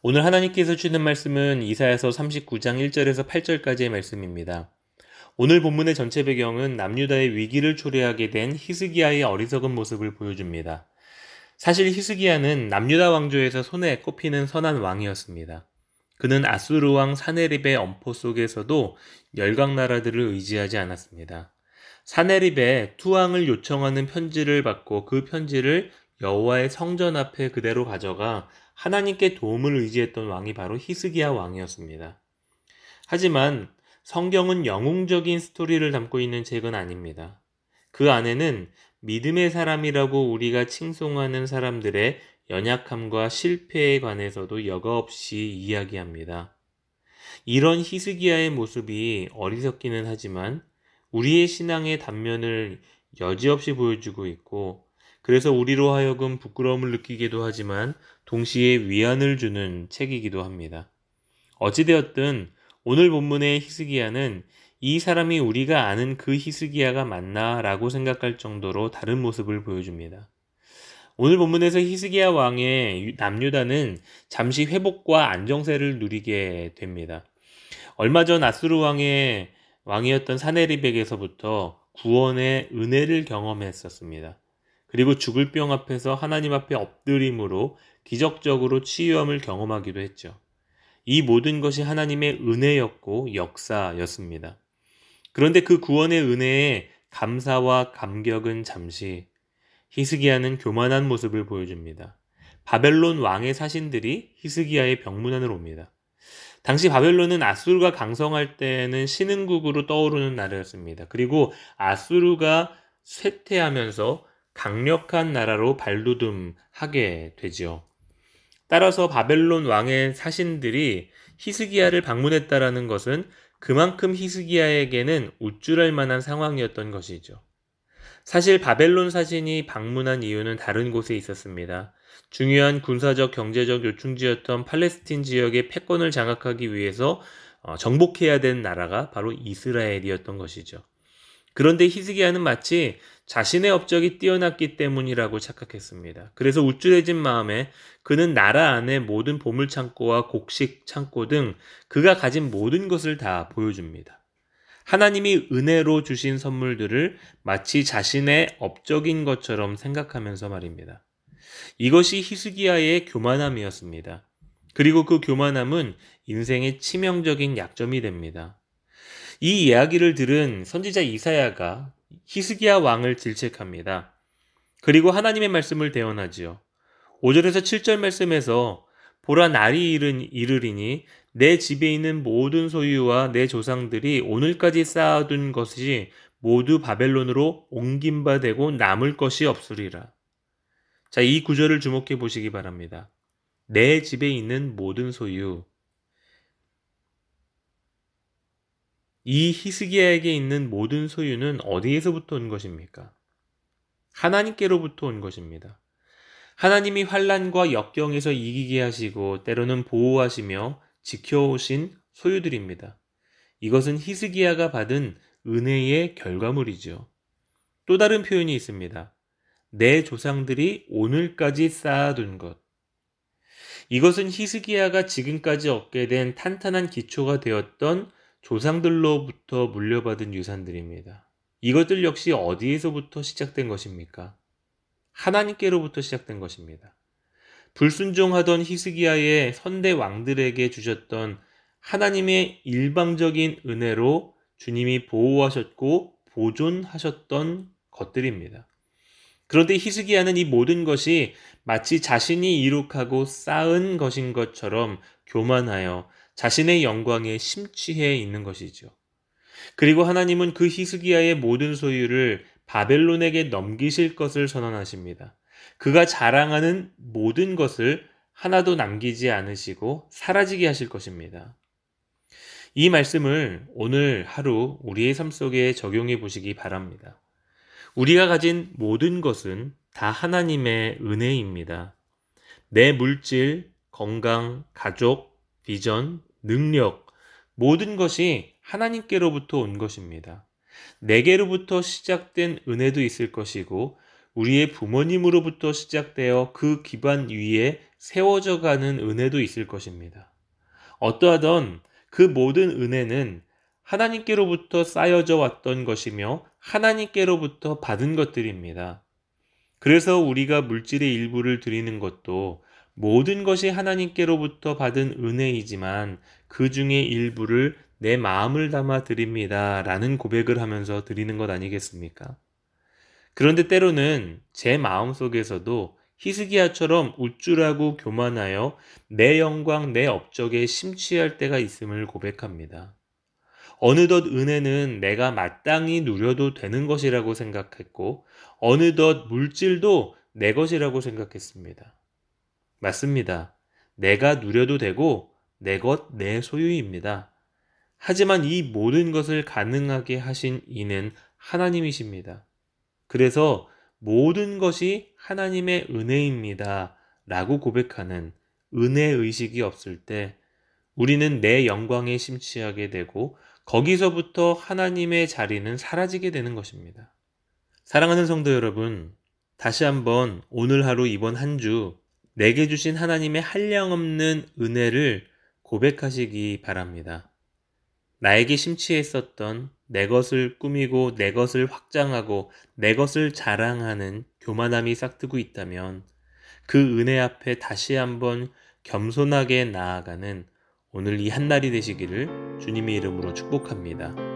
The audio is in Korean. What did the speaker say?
오늘 하나님께서 주는 말씀은 이사야서 39장 1절에서 8절까지의 말씀입니다. 오늘 본문의 전체 배경은 남유다의 위기를 초래하게 된 히스기야의 어리석은 모습을 보여줍니다. 사실 히스기야는 남유다 왕조에서 손에 꼽히는 선한 왕이었습니다. 그는 아수르 왕 사네립의 엄포 속에서도 열강 나라들을 의지하지 않았습니다. 사네립의 투항을 요청하는 편지를 받고 그 편지를 여호와의 성전 앞에 그대로 가져가 하나님께 도움을 의지했던 왕이 바로 히스기야 왕이었습니다. 하지만 성경은 영웅적인 스토리를 담고 있는 책은 아닙니다. 그 안에는 믿음의 사람이라고 우리가 칭송하는 사람들의 연약함과 실패에 관해서도 여과 없이 이야기합니다. 이런 히스기야의 모습이 어리석기는 하지만 우리의 신앙의 단면을 여지없이 보여주고 있고 그래서 우리로 하여금 부끄러움을 느끼기도 하지만 동시에 위안을 주는 책이기도 합니다. 어찌되었든 오늘 본문의 히스기야는 이 사람이 우리가 아는 그 히스기야가 맞나 라고 생각할 정도로 다른 모습을 보여줍니다. 오늘 본문에서 히스기야 왕의 남유다는 잠시 회복과 안정세를 누리게 됩니다. 얼마 전 아수르 왕의 왕이었던 사네리백에서부터 구원의 은혜를 경험했었습니다. 그리고 죽을 병 앞에서 하나님 앞에 엎드림으로 기적적으로 치유함을 경험하기도 했죠. 이 모든 것이 하나님의 은혜였고 역사였습니다. 그런데 그 구원의 은혜에 감사와 감격은 잠시 히스기야는 교만한 모습을 보여줍니다. 바벨론 왕의 사신들이 히스기야의 병문안을 옵니다. 당시 바벨론은 아수르가 강성할 때는 신흥국으로 떠오르는 나라였습니다. 그리고 아수르가 쇠퇴하면서 강력한 나라로 발돋움하게 되지요. 따라서 바벨론 왕의 사신들이 히스기야를 방문했다라는 것은 그만큼 히스기야에게는 우쭐할 만한 상황이었던 것이죠. 사실 바벨론 사신이 방문한 이유는 다른 곳에 있었습니다. 중요한 군사적 경제적 요충지였던 팔레스틴 지역의 패권을 장악하기 위해서 어, 정복해야 된 나라가 바로 이스라엘이었던 것이죠. 그런데 히스기야는 마치 자신의 업적이 뛰어났기 때문이라고 착각했습니다. 그래서 우쭐해진 마음에 그는 나라 안에 모든 보물 창고와 곡식 창고 등 그가 가진 모든 것을 다 보여줍니다. 하나님이 은혜로 주신 선물들을 마치 자신의 업적인 것처럼 생각하면서 말입니다. 이것이 히스기야의 교만함이었습니다. 그리고 그 교만함은 인생의 치명적인 약점이 됩니다. 이 이야기를 들은 선지자 이사야가 히스기야 왕을 질책합니다. 그리고 하나님의 말씀을 대언하지요. 5절에서 7절 말씀에서 보라 날이 이르리니 내 집에 있는 모든 소유와 내 조상들이 오늘까지 쌓아둔 것이 모두 바벨론으로 옮긴 바 되고 남을 것이 없으리라. 자, 이 구절을 주목해 보시기 바랍니다. 내 집에 있는 모든 소유. 이 히스기야에게 있는 모든 소유는 어디에서부터 온 것입니까? 하나님께로부터 온 것입니다. 하나님이 환란과 역경에서 이기게 하시고 때로는 보호하시며 지켜오신 소유들입니다. 이것은 히스기야가 받은 은혜의 결과물이죠. 또 다른 표현이 있습니다. 내 조상들이 오늘까지 쌓아둔 것. 이것은 히스기야가 지금까지 얻게 된 탄탄한 기초가 되었던 조상들로부터 물려받은 유산들입니다. 이것들 역시 어디에서부터 시작된 것입니까? 하나님께로부터 시작된 것입니다. 불순종하던 히스기야의 선대 왕들에게 주셨던 하나님의 일방적인 은혜로 주님이 보호하셨고 보존하셨던 것들입니다. 그런데 히스기야는 이 모든 것이 마치 자신이 이룩하고 쌓은 것인 것처럼 교만하여 자신의 영광에 심취해 있는 것이죠. 그리고 하나님은 그 히스기야의 모든 소유를 바벨론에게 넘기실 것을 선언하십니다. 그가 자랑하는 모든 것을 하나도 남기지 않으시고 사라지게 하실 것입니다. 이 말씀을 오늘 하루 우리의 삶 속에 적용해 보시기 바랍니다. 우리가 가진 모든 것은 다 하나님의 은혜입니다. 내 물질, 건강, 가족, 비전, 능력, 모든 것이 하나님께로부터 온 것입니다. 내게로부터 시작된 은혜도 있을 것이고, 우리의 부모님으로부터 시작되어 그 기반 위에 세워져 가는 은혜도 있을 것입니다. 어떠하던 그 모든 은혜는 하나님께로부터 쌓여져 왔던 것이며 하나님께로부터 받은 것들입니다. 그래서 우리가 물질의 일부를 드리는 것도 모든 것이 하나님께로부터 받은 은혜이지만 그 중에 일부를 내 마음을 담아 드립니다. 라는 고백을 하면서 드리는 것 아니겠습니까? 그런데 때로는 제 마음 속에서도 히스기야처럼 우쭐하고 교만하여 내 영광, 내 업적에 심취할 때가 있음을 고백합니다. 어느덧 은혜는 내가 마땅히 누려도 되는 것이라고 생각했고, 어느덧 물질도 내 것이라고 생각했습니다. 맞습니다. 내가 누려도 되고, 내 것, 내 소유입니다. 하지만 이 모든 것을 가능하게 하신 이는 하나님이십니다. 그래서 모든 것이 하나님의 은혜입니다. 라고 고백하는 은혜 의식이 없을 때 우리는 내 영광에 심취하게 되고 거기서부터 하나님의 자리는 사라지게 되는 것입니다. 사랑하는 성도 여러분, 다시 한번 오늘 하루 이번 한 주 내게 주신 하나님의 한량없는 은혜를 고백하시기 바랍니다. 나에게 심취했었던 내 것을 꾸미고 내 것을 확장하고 내 것을 자랑하는 교만함이 싹트고 있다면 그 은혜 앞에 다시 한번 겸손하게 나아가는 오늘 이 한날이 되시기를 주님의 이름으로 축복합니다.